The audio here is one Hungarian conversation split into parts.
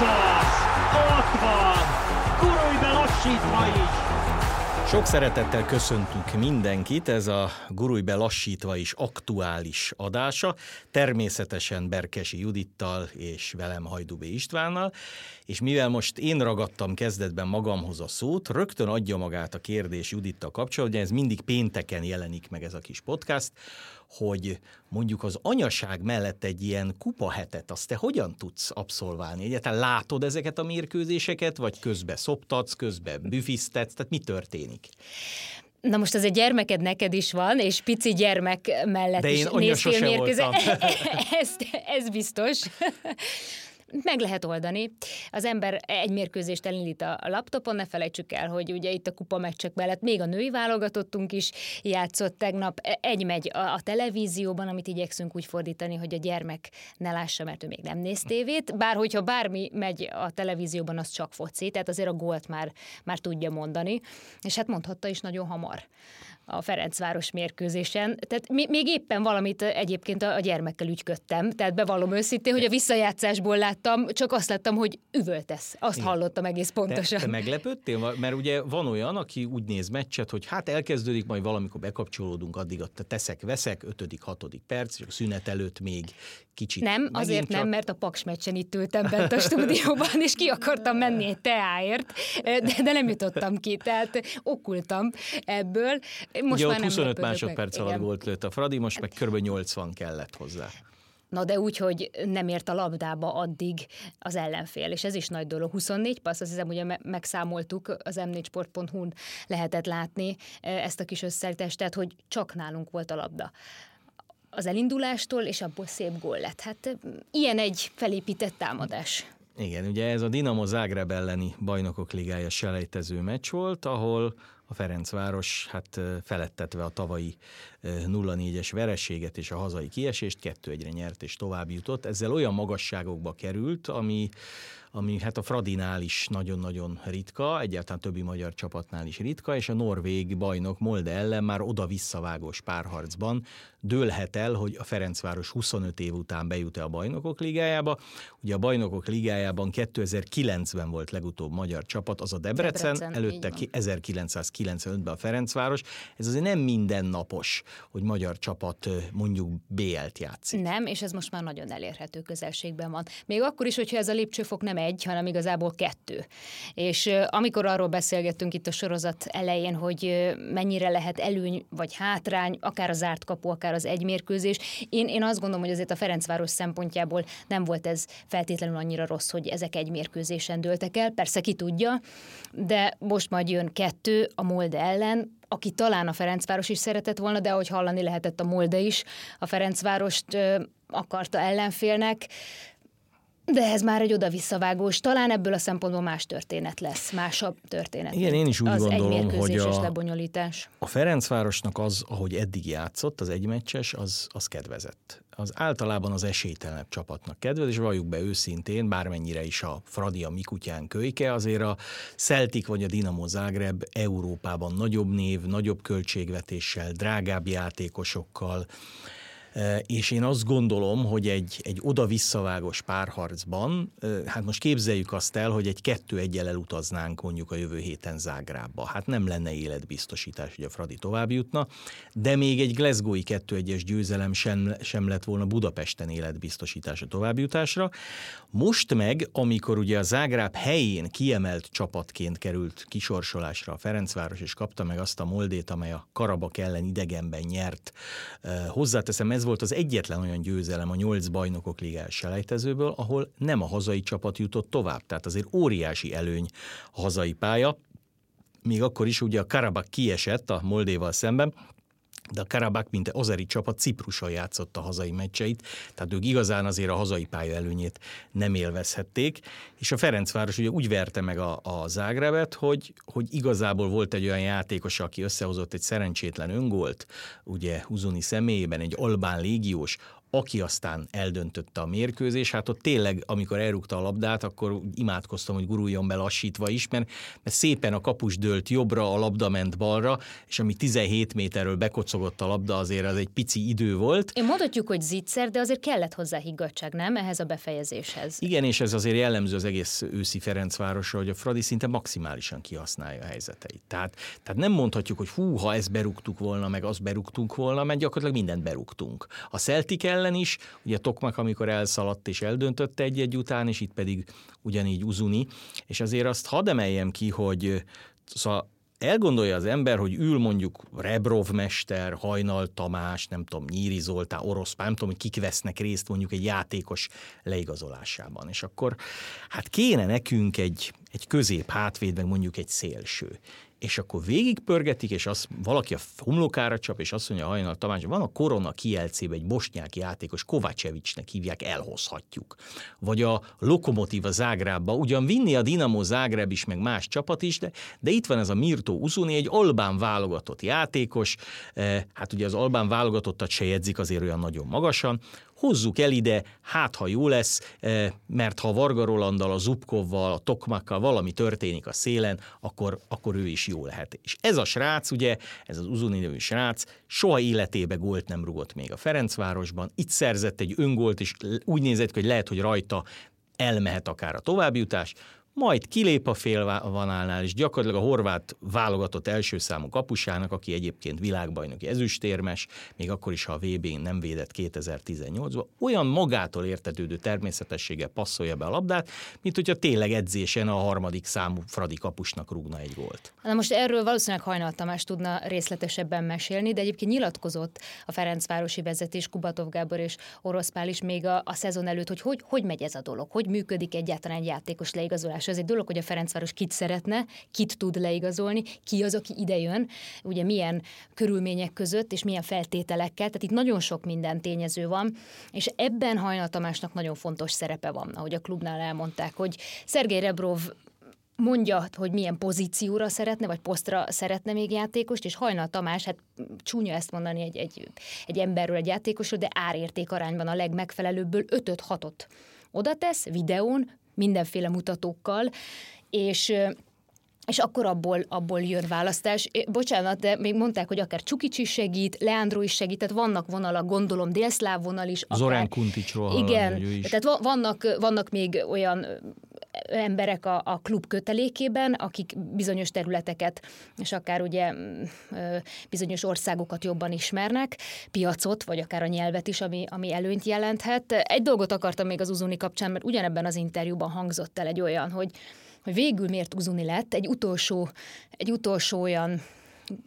Ez! Ott van! Gurulj be lassítva is! Sok szeretettel köszöntünk mindenkit, ez a Gurulj be lassítva is aktuális adása, természetesen Berkesi Judittal és velem Hajdubé Istvánnal, és mivel most én ragadtam kezdetben magamhoz a szót, rögtön adja magát a kérdés Judittal kapcsolatban, ez mindig pénteken jelenik meg ez a kis podcast, hogy mondjuk az anyaság mellett egy ilyen kupahetet, azt te hogyan tudsz abszolválni? Egyáltalán látod ezeket a mérkőzéseket, vagy közbe szoptatsz, közbe büfisztetsz, tehát mi történik? Na most az egy gyermeked neked is van, és pici gyermek mellett De én is sose voltam. ez, ez biztos meg lehet oldani. Az ember egy mérkőzést elindít a laptopon, ne felejtsük el, hogy ugye itt a kupa meccsek mellett még a női válogatottunk is játszott tegnap. Egy megy a, a televízióban, amit igyekszünk úgy fordítani, hogy a gyermek ne lássa, mert ő még nem néz tévét. Bár hogyha bármi megy a televízióban, az csak foci, tehát azért a gólt már, már tudja mondani. És hát mondhatta is nagyon hamar a Ferencváros mérkőzésen. Tehát még éppen valamit egyébként a gyermekkel ügyködtem, tehát bevallom őszintén, hogy a visszajátszásból láttam, csak azt láttam, hogy üvöltesz. Azt Igen. hallottam egész pontosan. Te, te meglepődtél? Mert ugye van olyan, aki úgy néz meccset, hogy hát elkezdődik, majd valamikor bekapcsolódunk, addig ott teszek, veszek, ötödik, hatodik perc, és a szünet előtt még kicsit. Nem, azért csak... nem, mert a Paks meccsen itt ültem bent a stúdióban, és ki akartam menni egy teáért, de, de nem jutottam ki, tehát okultam ebből. Most Ugye már ott 25 nem másodperc alatt volt lőtt a Fradi, most meg kb. 80 kellett hozzá. Na de úgy, hogy nem ért a labdába addig az ellenfél, és ez is nagy dolog. 24 passz, azt hiszem, ugye megszámoltuk, az m4sport.hu-n lehetett látni ezt a kis összeállítást, tehát hogy csak nálunk volt a labda az elindulástól, és abból szép gól lett. Hát ilyen egy felépített támadás. Igen, ugye ez a Dinamo Zágreb elleni bajnokok ligája selejtező meccs volt, ahol a Ferencváros hát felettetve a tavalyi 0-4-es verességet és a hazai kiesést 2-1-re nyert és tovább jutott. Ezzel olyan magasságokba került, ami ami hát a Fradinál is nagyon-nagyon ritka, egyáltalán többi magyar csapatnál is ritka, és a norvég bajnok Molde ellen már oda-visszavágós párharcban dőlhet el, hogy a Ferencváros 25 év után bejut-e a bajnokok ligájába. Ugye a bajnokok ligájában 2009-ben volt legutóbb magyar csapat, az a Debrecen, Debrecen előtte 1995-ben a Ferencváros. Ez azért nem mindennapos, hogy magyar csapat mondjuk BL-t játszik. Nem, és ez most már nagyon elérhető közelségben van. Még akkor is, hogyha ez a lépcsőfok nem egy, hanem igazából kettő. És amikor arról beszélgettünk itt a sorozat elején, hogy mennyire lehet előny vagy hátrány, akár az zárt kapu, akár az egymérkőzés, én, én azt gondolom, hogy azért a Ferencváros szempontjából nem volt ez feltétlenül annyira rossz, hogy ezek egy mérkőzésen dőltek el. Persze ki tudja, de most majd jön kettő a Molde ellen, aki talán a Ferencváros is szeretett volna, de ahogy hallani lehetett a Molde is, a Ferencvárost akarta ellenfélnek. De ez már egy oda-visszavágós, talán ebből a szempontból más történet lesz, másabb történet. Igen, én is úgy az gondolom, hogy a, lebonyolítás. a Ferencvárosnak az, ahogy eddig játszott, az egymeccses, az, az kedvezett. Az általában az esélytelenebb csapatnak kedvez, és valljuk be őszintén, bármennyire is a Fradi a Mikutyán kölyke, azért a Celtic vagy a Dinamo Zagreb Európában nagyobb név, nagyobb költségvetéssel, drágább játékosokkal, és én azt gondolom, hogy egy, egy oda-visszavágos párharcban, hát most képzeljük azt el, hogy egy kettő egyel elutaznánk mondjuk a jövő héten Zágrába. Hát nem lenne életbiztosítás, hogy a Fradi tovább jutna, de még egy Glasgow-i 2-1-es győzelem sem, sem lett volna Budapesten életbiztosítás a továbbjutásra. Most meg, amikor ugye a Zágráb helyén kiemelt csapatként került kisorsolásra a Ferencváros, és kapta meg azt a moldét, amely a Karabak ellen idegenben nyert, hozzáteszem, ez volt az egyetlen olyan győzelem a nyolc bajnokok ligás selejtezőből, ahol nem a hazai csapat jutott tovább. Tehát azért óriási előny a hazai pálya, még akkor is ugye a Karabak kiesett a Moldéval szemben, de a Karabak, mint azeri csapat Cipruson játszott a hazai meccseit, tehát ők igazán azért a hazai pálya előnyét nem élvezhették, és a Ferencváros ugye úgy verte meg a, a Zágrebet, hogy, hogy igazából volt egy olyan játékos, aki összehozott egy szerencsétlen öngolt, ugye Uzuni személyében egy albán légiós, aki aztán eldöntötte a mérkőzés, hát ott tényleg, amikor elrúgta a labdát, akkor imádkoztam, hogy guruljon be lassítva is, mert, mert szépen a kapus dőlt jobbra, a labda ment balra, és ami 17 méterről bekocogott a labda, azért az egy pici idő volt. Én mondhatjuk, hogy zicser, de azért kellett hozzá higgadság, nem? Ehhez a befejezéshez. Igen, és ez azért jellemző az egész őszi Ferencvárosra, hogy a Fradi szinte maximálisan kihasználja a helyzeteit. Tehát, tehát nem mondhatjuk, hogy hú, ha ezt berúgtuk volna, meg azt berúgtunk volna, mert gyakorlatilag mindent berúgtunk. A Celtic ellen is, ugye Tokmak, amikor elszaladt és eldöntötte egy-egy után, és itt pedig ugyanígy Uzuni, és azért azt hadd emeljem ki, hogy szóval elgondolja az ember, hogy ül mondjuk Rebrov mester, Hajnal Tamás, nem tudom, Nyíri Zoltán, Orosz nem tudom, hogy kik vesznek részt mondjuk egy játékos leigazolásában. És akkor hát kéne nekünk egy, egy közép hátvéd, meg mondjuk egy szélső és akkor végigpörgetik, és az valaki a homlokára csap, és azt mondja Hajnal Tamás, van a Korona kielcébe egy bosnyák játékos, Kovácsevicsnek hívják, elhozhatjuk. Vagy a Lokomotív a Zágrábba, ugyan vinni a Dinamo Zágráb is, meg más csapat is, de, de itt van ez a Mirto Uzuni, egy albán válogatott játékos, eh, hát ugye az albán válogatottat se jegyzik azért olyan nagyon magasan, hozzuk el ide, hát ha jó lesz, eh, mert ha Varga Rolanddal, a Zubkovval, a Tokmakkal valami történik a szélen, akkor, akkor ő is jó lehet. És ez a srác, ugye, ez az Uzuni nevű srác, soha életébe gólt nem rugott még a Ferencvárosban, itt szerzett egy öngolt, és úgy nézett, hogy lehet, hogy rajta elmehet akár a továbbjutás, majd kilép a félvonalnál, és gyakorlatilag a horvát válogatott első számú kapusának, aki egyébként világbajnoki ezüstérmes, még akkor is, ha a VB-n nem védett 2018-ban, olyan magától értetődő természetességgel passzolja be a labdát, mint hogyha tényleg edzésen a harmadik számú Fradi kapusnak rúgna egy gólt. Na most erről valószínűleg Hajnal Tamás tudna részletesebben mesélni, de egyébként nyilatkozott a Ferencvárosi vezetés, Kubatov Gábor és Orosz is még a, a szezon előtt, hogy, hogy hogy megy ez a dolog, hogy működik egyáltalán egy játékos leigazolás az egy dolog, hogy a Ferencváros kit szeretne, kit tud leigazolni, ki az, aki idejön, ugye milyen körülmények között és milyen feltételekkel, tehát itt nagyon sok minden tényező van, és ebben Hajnal Tamásnak nagyon fontos szerepe van, ahogy a klubnál elmondták, hogy Szergej Rebrov mondja, hogy milyen pozícióra szeretne, vagy posztra szeretne még játékost, és Hajnal Tamás, hát csúnya ezt mondani egy, egy, egy emberről, egy játékosról, de árérték arányban a legmegfelelőbből 5-6-ot oda tesz videón, mindenféle mutatókkal, és és akkor abból, abból jön választás. Bocsánat, de még mondták, hogy akár Csukics is segít, Leandro is segít, tehát vannak vonalak, gondolom, délszláv vonal is. Akár, Zorán Kunticsról Igen, hallani, tehát vannak, vannak még olyan emberek a, a klub kötelékében, akik bizonyos területeket, és akár ugye bizonyos országokat jobban ismernek, piacot, vagy akár a nyelvet is, ami, ami előnyt jelenthet. Egy dolgot akartam még az Uzuni kapcsán, mert ugyanebben az interjúban hangzott el egy olyan, hogy hogy végül miért Uzuni lett, egy utolsó, egy utolsó olyan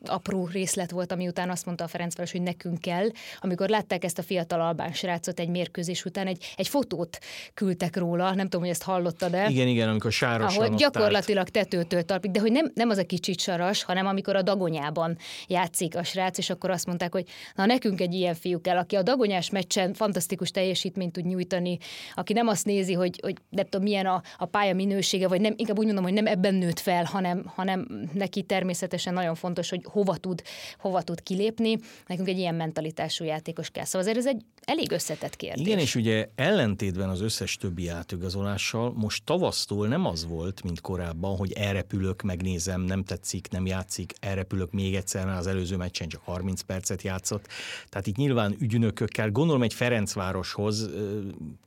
apró részlet volt, ami után azt mondta a Ferencváros, hogy nekünk kell. Amikor látták ezt a fiatal albán srácot egy mérkőzés után, egy, egy fotót küldtek róla, nem tudom, hogy ezt hallottad de Igen, igen, amikor sáros. Ahol gyakorlatilag tetőtől talpig, de hogy nem, nem az a kicsit saras, hanem amikor a Dagonyában játszik a srác, és akkor azt mondták, hogy na nekünk egy ilyen fiú kell, aki a Dagonyás meccsen fantasztikus teljesítményt tud nyújtani, aki nem azt nézi, hogy, hogy nem tudom, milyen a, a pálya minősége, vagy nem, inkább úgy mondom, hogy nem ebben nőtt fel, hanem, hanem neki természetesen nagyon fontos, hogy hova tud, hova tud kilépni. Nekünk egy ilyen mentalitású játékos kell. Szóval azért ez egy elég összetett kérdés. Igen, és ugye ellentétben az összes többi átigazolással most tavasztól nem az volt, mint korábban, hogy elrepülök, megnézem, nem tetszik, nem játszik, elrepülök még egyszer, mert az előző meccsen csak 30 percet játszott. Tehát itt nyilván ügynökökkel, gondolom egy Ferencvároshoz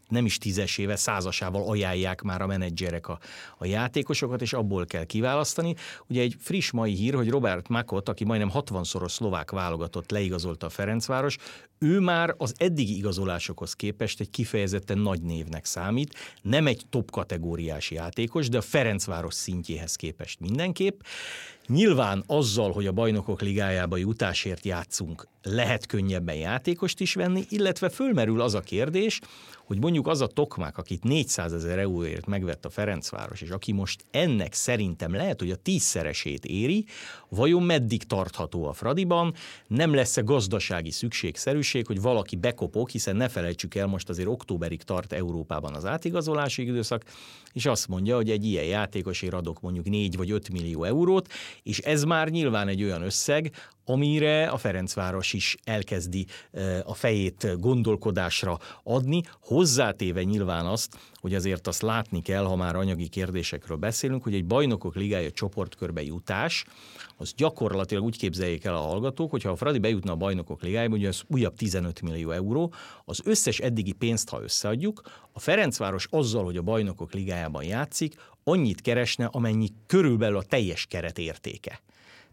nem is tízeséve, százasával ajánlják már a menedzserek a, a játékosokat, és abból kell kiválasztani. Ugye egy friss mai hír, hogy Robert Makot, aki majdnem 60-szoros szlovák válogatott leigazolta a Ferencváros, ő már az eddigi igazolásokhoz képest egy kifejezetten nagy névnek számít, nem egy top kategóriás játékos, de a Ferencváros szintjéhez képest mindenképp. Nyilván azzal, hogy a bajnokok ligájába jutásért játszunk, lehet könnyebben játékost is venni, illetve fölmerül az a kérdés, hogy mondjuk az a tokmák, akit 400 ezer euróért megvett a Ferencváros, és aki most ennek szerintem lehet, hogy a tízszeresét éri, vajon meddig tartható a Fradiban, nem lesz-e gazdasági szükségszerűség, hogy valaki bekopok, hiszen ne felejtsük el, most azért októberig tart Európában az átigazolási időszak, és azt mondja, hogy egy ilyen játékosért adok mondjuk 4 vagy 5 millió eurót, és ez már nyilván egy olyan összeg, amire a Ferencváros is elkezdi a fejét gondolkodásra adni, hozzátéve nyilván azt, hogy azért azt látni kell, ha már anyagi kérdésekről beszélünk, hogy egy bajnokok ligája csoportkörbe jutás, az gyakorlatilag úgy képzeljék el a hallgatók, hogyha a Fradi bejutna a bajnokok ligájába, ugye az újabb 15 millió euró, az összes eddigi pénzt, ha összeadjuk, a Ferencváros azzal, hogy a bajnokok ligájában játszik, annyit keresne, amennyi körülbelül a teljes keret értéke.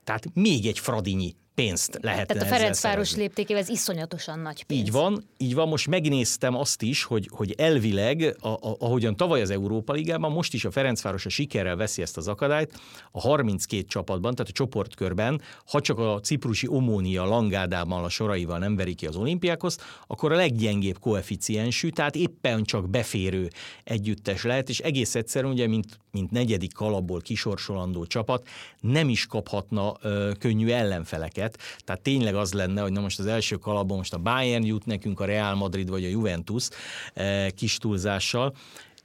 Tehát még egy Fradinyi pénzt lehet. Tehát a Ferencváros léptékével ez iszonyatosan nagy pénz. Így van, így van. Most megnéztem azt is, hogy, hogy elvileg, a, a, ahogyan tavaly az Európa Ligában, most is a Ferencváros a sikerrel veszi ezt az akadályt, a 32 csapatban, tehát a csoportkörben, ha csak a ciprusi Omónia Langádában a soraival nem veri ki az olimpiákhoz, akkor a leggyengébb koeficiensű, tehát éppen csak beférő együttes lehet, és egész egyszerűen ugye, mint, mint negyedik kalapból kisorsolandó csapat, nem is kaphatna ö, könnyű ellenfeleket őket. Tehát tényleg az lenne, hogy na most az első kalapban most a Bayern jut nekünk, a Real Madrid vagy a Juventus eh, kis túlzással.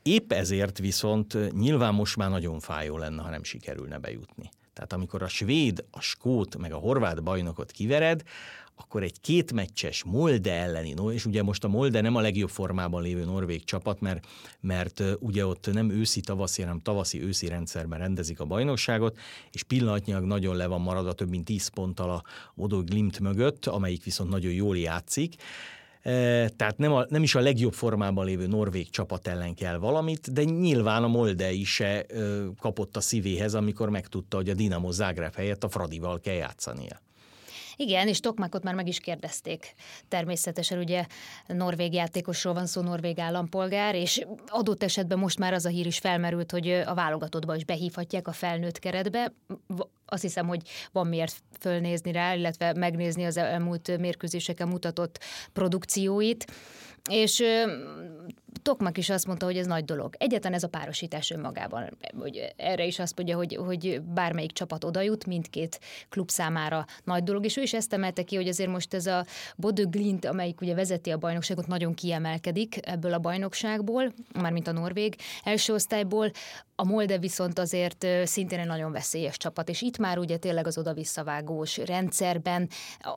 Épp ezért viszont nyilván most már nagyon fájó lenne, ha nem sikerülne bejutni. Tehát amikor a svéd, a skót, meg a horvát bajnokot kivered, akkor egy két meccses Molde elleni, és ugye most a Molde nem a legjobb formában lévő norvég csapat, mert, mert ugye ott nem őszi-tavaszi, hanem tavaszi-őszi rendszerben rendezik a bajnokságot, és pillanatnyilag nagyon le van maradva több mint 10 ponttal a Odo Glimt mögött, amelyik viszont nagyon jól játszik. Tehát nem, a, nem is a legjobb formában lévő norvég csapat ellen kell valamit, de nyilván a Molde is se kapott a szívéhez, amikor megtudta, hogy a Dinamo Zágráb helyett a Fradival kell játszania. Igen, és Tokmákot már meg is kérdezték. Természetesen ugye norvég játékosról van szó, norvég állampolgár, és adott esetben most már az a hír is felmerült, hogy a válogatottba is behívhatják a felnőtt keretbe. Azt hiszem, hogy van miért fölnézni rá, illetve megnézni az elmúlt mérkőzéseken mutatott produkcióit. És Tokmak is azt mondta, hogy ez nagy dolog. Egyetlen ez a párosítás önmagában. Hogy erre is azt mondja, hogy, hogy bármelyik csapat oda jut, mindkét klub számára nagy dolog, és ő is ezt emelte ki, hogy azért most ez a Bodö Glint, amelyik ugye vezeti a bajnokságot, nagyon kiemelkedik ebből a bajnokságból, mármint a Norvég első osztályból. A Molde viszont azért szintén egy nagyon veszélyes csapat, és itt már ugye tényleg az oda-visszavágós rendszerben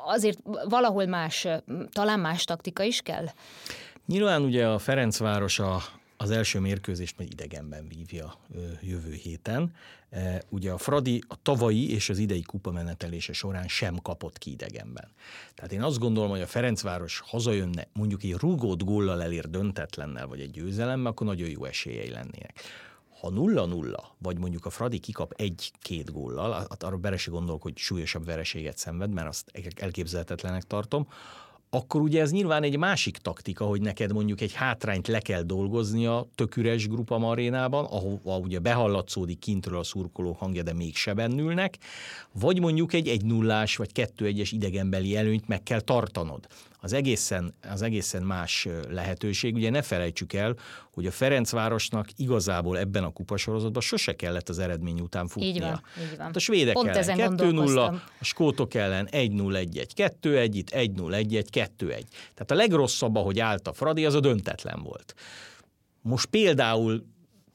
azért valahol más, talán más taktika is kell? Nyilván ugye a Ferencváros a, az első mérkőzést majd idegenben vívja jövő héten. Ugye a Fradi a tavalyi és az idei kupa menetelése során sem kapott ki idegenben. Tehát én azt gondolom, hogy a Ferencváros hazajönne mondjuk egy rugót góllal elér döntetlennel, vagy egy győzelemmel, akkor nagyon jó esélyei lennének ha nulla-nulla, vagy mondjuk a Fradi kikap egy-két góllal, arra bele se gondolok, hogy súlyosabb vereséget szenved, mert azt elképzelhetetlenek tartom, akkor ugye ez nyilván egy másik taktika, hogy neked mondjuk egy hátrányt le kell dolgozni a tök üres Grupa Marénában, ahova ugye behallatszódik kintről a szurkolók hangja, de mégse bennülnek, vagy mondjuk egy egy nullás vagy kettő egyes idegenbeli előnyt meg kell tartanod az egészen, az egészen más lehetőség. Ugye ne felejtsük el, hogy a Ferencvárosnak igazából ebben a kupasorozatban sose kellett az eredmény után futnia. Így van, így van. Hát a svédek Pont ellen 2-0, a skótok ellen 1-0-1-1, 2-1, itt 1-0-1-1, 2-1. Tehát a legrosszabb, ahogy állt a Fradi, az a döntetlen volt. Most például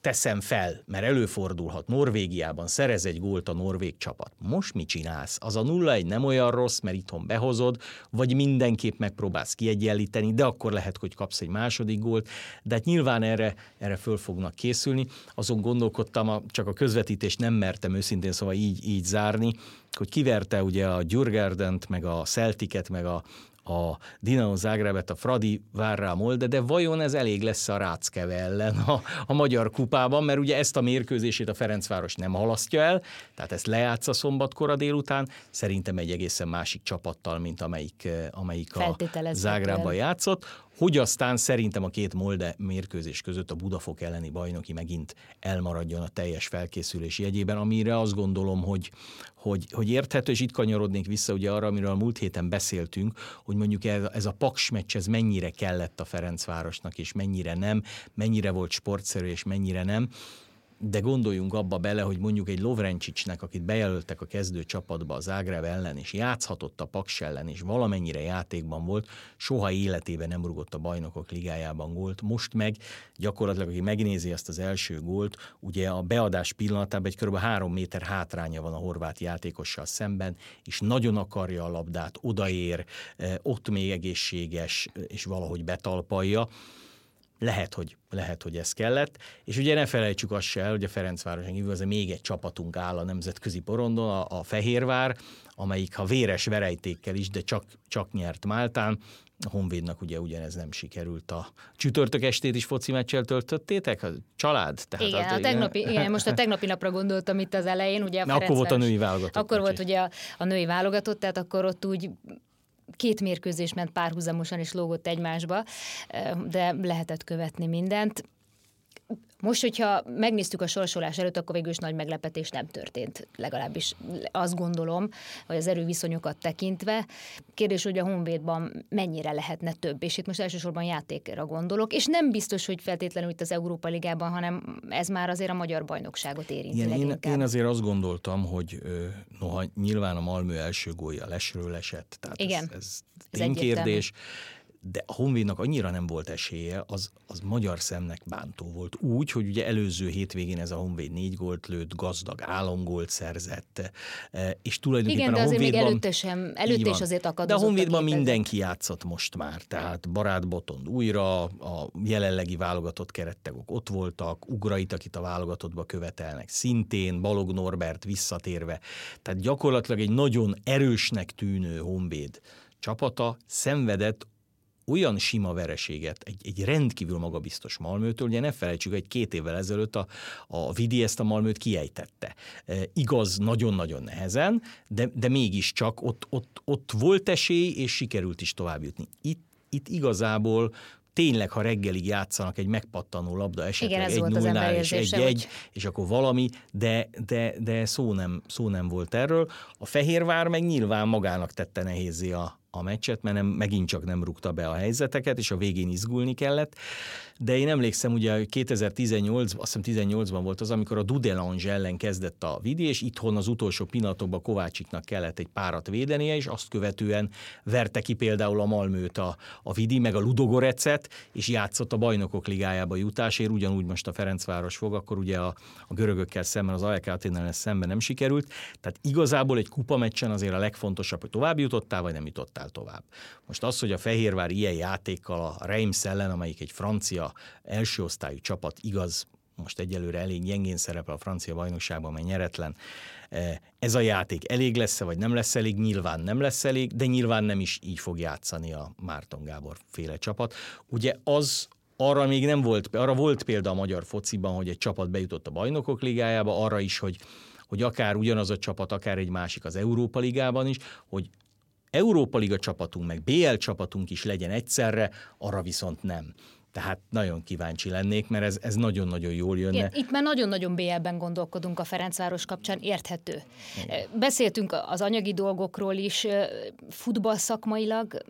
teszem fel, mert előfordulhat Norvégiában, szerez egy gólt a norvég csapat. Most mit csinálsz? Az a 0-1 nem olyan rossz, mert itthon behozod, vagy mindenképp megpróbálsz kiegyenlíteni, de akkor lehet, hogy kapsz egy második gólt, de hát nyilván erre, erre föl fognak készülni. Azon gondolkodtam, csak a közvetítést nem mertem őszintén szóval így, így zárni, hogy kiverte ugye a Gyurgárdent, meg a Celticet, meg a, a Dinamo Zágrábet, a Fradi vár rá Molde, de vajon ez elég lesz a Ráckeve ellen a, a magyar kupában, mert ugye ezt a mérkőzését a Ferencváros nem halasztja el, tehát ezt lejátsza szombatkor a délután, szerintem egy egészen másik csapattal, mint amelyik, eh, amelyik a Zágrában játszott. Hogy aztán szerintem a két Molde mérkőzés között a Budafok elleni bajnoki megint elmaradjon a teljes felkészülés jegyében, amire azt gondolom, hogy, hogy, hogy érthető, és itt kanyarodnék vissza ugye arra, amiről a múlt héten beszéltünk, hogy mondjuk ez, ez a paks meccs, ez mennyire kellett a Ferencvárosnak, és mennyire nem, mennyire volt sportszerű, és mennyire nem de gondoljunk abba bele, hogy mondjuk egy Lovrencsicsnek, akit bejelöltek a kezdő csapatba az Ágrev ellen, és játszhatott a Paks ellen, és valamennyire játékban volt, soha életében nem rugott a bajnokok ligájában gólt. Most meg gyakorlatilag, aki megnézi ezt az első gólt, ugye a beadás pillanatában egy kb. három méter hátránya van a horvát játékossal szemben, és nagyon akarja a labdát, odaér, eh, ott még egészséges, és valahogy betalpalja lehet, hogy, lehet, hogy ez kellett. És ugye ne felejtsük azt se el, hogy a Ferencvároson kívül az még egy csapatunk áll a nemzetközi porondon, a, a Fehérvár, amelyik ha véres verejtékkel is, de csak, csak nyert Máltán, a Honvédnak ugye ugyanez nem sikerült. A csütörtök estét is foci meccsel töltöttétek? A család? Tehát igen, a tegnapi, igen, most a tegnapi napra gondoltam itt az elején. Ugye a akkor volt a női válogatott. Akkor volt ugye a, a női válogatott, tehát akkor ott úgy két mérkőzés ment párhuzamosan és lógott egymásba, de lehetett követni mindent. Most, hogyha megnéztük a sorsolás előtt, akkor végül is nagy meglepetés nem történt. Legalábbis azt gondolom, hogy az erőviszonyokat tekintve. Kérdés, hogy a Honvédban mennyire lehetne több, és itt most elsősorban játékra gondolok, és nem biztos, hogy feltétlenül itt az Európa Ligában, hanem ez már azért a magyar bajnokságot érinti Igen, én, én azért azt gondoltam, hogy noha nyilván a Malmö első gólja lesről esett, tehát Igen, ez, ez ténykérdés, de a Honvédnak annyira nem volt esélye, az, az magyar szemnek bántó volt. Úgy, hogy ugye előző hétvégén ez a Honvéd négy gólt lőtt, gazdag álomgólt szerzett, e, és tulajdonképpen Igen, de azért még előtte sem, előtte is azért akadozott De a Honvédban a mindenki játszott most már, tehát Barát Botond újra, a jelenlegi válogatott kerettagok ott voltak, Ugrait, akit a válogatottba követelnek szintén, Balog Norbert visszatérve. Tehát gyakorlatilag egy nagyon erősnek tűnő Honvéd csapata szenvedett olyan sima vereséget, egy, egy rendkívül magabiztos Malmőtől, ugye ne felejtsük, egy két évvel ezelőtt a, a Vidi ezt a Malmőt kiejtette. E, igaz, nagyon-nagyon nehezen, de, de mégiscsak ott, ott, ott volt esély, és sikerült is tovább jutni. Itt, itt igazából tényleg, ha reggelig játszanak egy megpattanó labda esetleg Igen, egy nullnál és egy egy, és akkor valami, de, de, de szó, nem, szó nem volt erről. A Fehérvár meg nyilván magának tette nehézé a, a meccset, mert nem, megint csak nem rúgta be a helyzeteket, és a végén izgulni kellett. De én emlékszem, ugye 2018, azt hiszem 18-ban volt az, amikor a Dudelange ellen kezdett a Vidi, és itthon az utolsó pillanatokban Kovácsiknak kellett egy párat védenie, és azt követően verte ki például a Malmőt a, a Vidi, meg a Ludogorecet, és játszott a bajnokok ligájába jutásért, ugyanúgy most a Ferencváros fog, akkor ugye a, a görögökkel szemben, az AEK Athénnel szemben nem sikerült. Tehát igazából egy kupa meccsen azért a legfontosabb, hogy tovább jutottál, vagy nem jutottál el tovább. Most az, hogy a Fehérvár ilyen játékkal a Reims ellen, amelyik egy francia első osztályú csapat, igaz, most egyelőre elég gyengén szerepel a francia bajnokságban, mert nyeretlen. E, ez a játék elég lesz-e, vagy nem lesz elég? Nyilván nem lesz elég, de nyilván nem is így fog játszani a Márton Gábor féle csapat. Ugye az, arra még nem volt, arra volt példa a magyar fociban, hogy egy csapat bejutott a bajnokok ligájába, arra is, hogy hogy akár ugyanaz a csapat, akár egy másik az Európa Ligában is, hogy Európa Liga csapatunk, meg BL csapatunk is legyen egyszerre, arra viszont nem. Tehát nagyon kíváncsi lennék, mert ez, ez nagyon-nagyon jól jönne. Igen, itt már nagyon-nagyon BL-ben gondolkodunk a Ferencváros kapcsán, érthető. Igen. Beszéltünk az anyagi dolgokról is, futball szakmailag,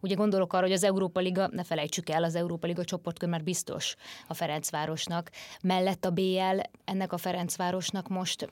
ugye gondolok arra, hogy az Európa Liga, ne felejtsük el, az Európa Liga csoportkör már biztos a Ferencvárosnak. Mellett a BL ennek a Ferencvárosnak most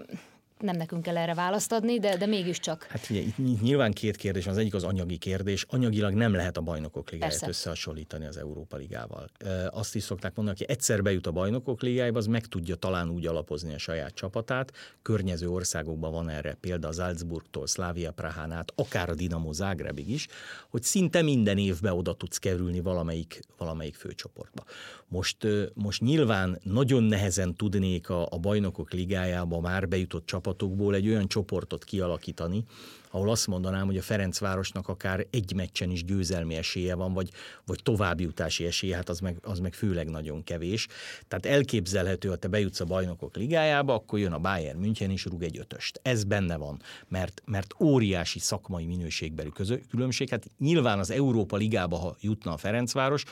nem nekünk kell erre választ adni, de, de mégiscsak. Hát ugye itt nyilván két kérdés az egyik az anyagi kérdés. Anyagilag nem lehet a bajnokok ligáját összehasonlítani az Európa ligával. Azt is szokták mondani, aki egyszer bejut a bajnokok ligájába, az meg tudja talán úgy alapozni a saját csapatát. Környező országokban van erre példa az Salzburgtól, Slavia Prahán át, akár a Dinamo Zágrebig is, hogy szinte minden évben oda tudsz kerülni valamelyik, valamelyik főcsoportba. Most, most nyilván nagyon nehezen tudnék a, a bajnokok ligájába már bejutott csapatokból egy olyan csoportot kialakítani, ahol azt mondanám, hogy a Ferencvárosnak akár egy meccsen is győzelmi esélye van, vagy, vagy továbbjutási esélye, hát az meg, az meg főleg nagyon kevés. Tehát elképzelhető, ha te bejutsz a bajnokok ligájába, akkor jön a Bayern München és rúg egy ötöst. Ez benne van, mert, mert óriási szakmai minőségbeli közö, különbség. Hát nyilván az Európa ligába, ha jutna a Ferencváros,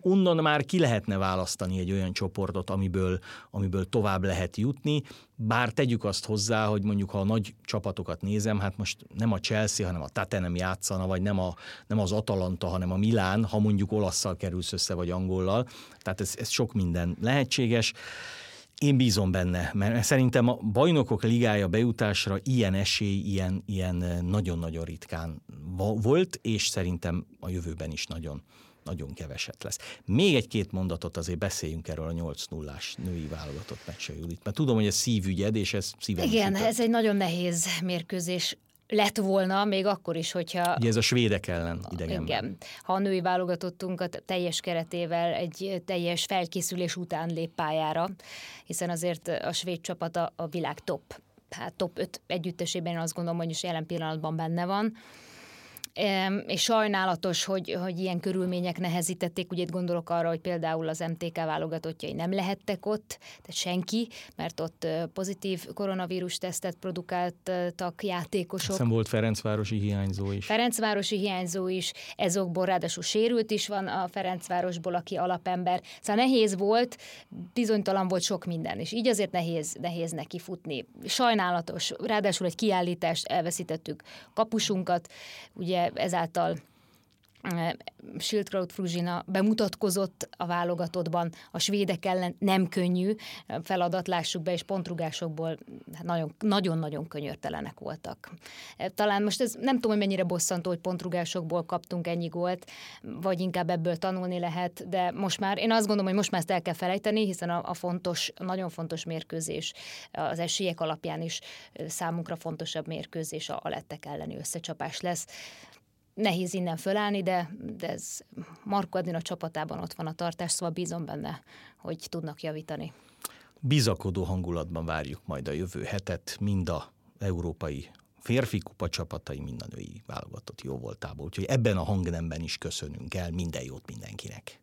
onnan már ki lehetne választani egy olyan csoportot, amiből, amiből tovább lehet jutni, bár tegyük azt hozzá, hogy mondjuk ha a nagy csapatokat nézem, hát most nem a Chelsea, hanem a Tottenham játszana, vagy nem, a, nem az Atalanta, hanem a Milán, ha mondjuk olasszal kerülsz össze, vagy angollal, tehát ez, ez sok minden lehetséges. Én bízom benne, mert szerintem a bajnokok ligája bejutásra ilyen esély, ilyen, ilyen nagyon-nagyon ritkán volt, és szerintem a jövőben is nagyon nagyon keveset lesz. Még egy-két mondatot azért beszéljünk erről a 8 0 női válogatott meccsről, Judit, mert tudom, hogy ez szívügyed, és ez szívem Igen, ez egy nagyon nehéz mérkőzés lett volna, még akkor is, hogyha... Ugye ez a svédek ellen idegenben. Igen. Ha a női válogatottunk a teljes keretével egy teljes felkészülés után lép pályára, hiszen azért a svéd csapat a, világ top, hát top 5 együttesében azt gondolom, hogy is jelen pillanatban benne van és sajnálatos, hogy, hogy ilyen körülmények nehezítették, ugye itt gondolok arra, hogy például az MTK válogatottjai nem lehettek ott, tehát senki, mert ott pozitív koronavírus tesztet produkáltak játékosok. Aztán volt Ferencvárosi hiányzó is. Ferencvárosi hiányzó is, ezokból ráadásul sérült is van a Ferencvárosból, aki alapember. Szóval nehéz volt, bizonytalan volt sok minden, és így azért nehéz, nehéz neki futni. Sajnálatos, ráadásul egy kiállítást elveszítettük kapusunkat, ugye ezáltal Schildkraut Fruzsina bemutatkozott a válogatottban, a svédek ellen nem könnyű feladat, lássuk be, és pontrugásokból hát nagyon-nagyon könyörtelenek voltak. Talán most ez nem tudom, hogy mennyire bosszantó, hogy pontrugásokból kaptunk ennyi gólt, vagy inkább ebből tanulni lehet, de most már, én azt gondolom, hogy most már ezt el kell felejteni, hiszen a, a fontos, nagyon fontos mérkőzés az esélyek alapján is számunkra fontosabb mérkőzés a, a lettek elleni összecsapás lesz nehéz innen fölállni, de, de ez Marko Adina csapatában ott van a tartás, szóval bízom benne, hogy tudnak javítani. Bizakodó hangulatban várjuk majd a jövő hetet, mind a európai férfi kupa csapatai, mind a női válogatott jó voltából. Úgyhogy ebben a hangnemben is köszönünk el, minden jót mindenkinek.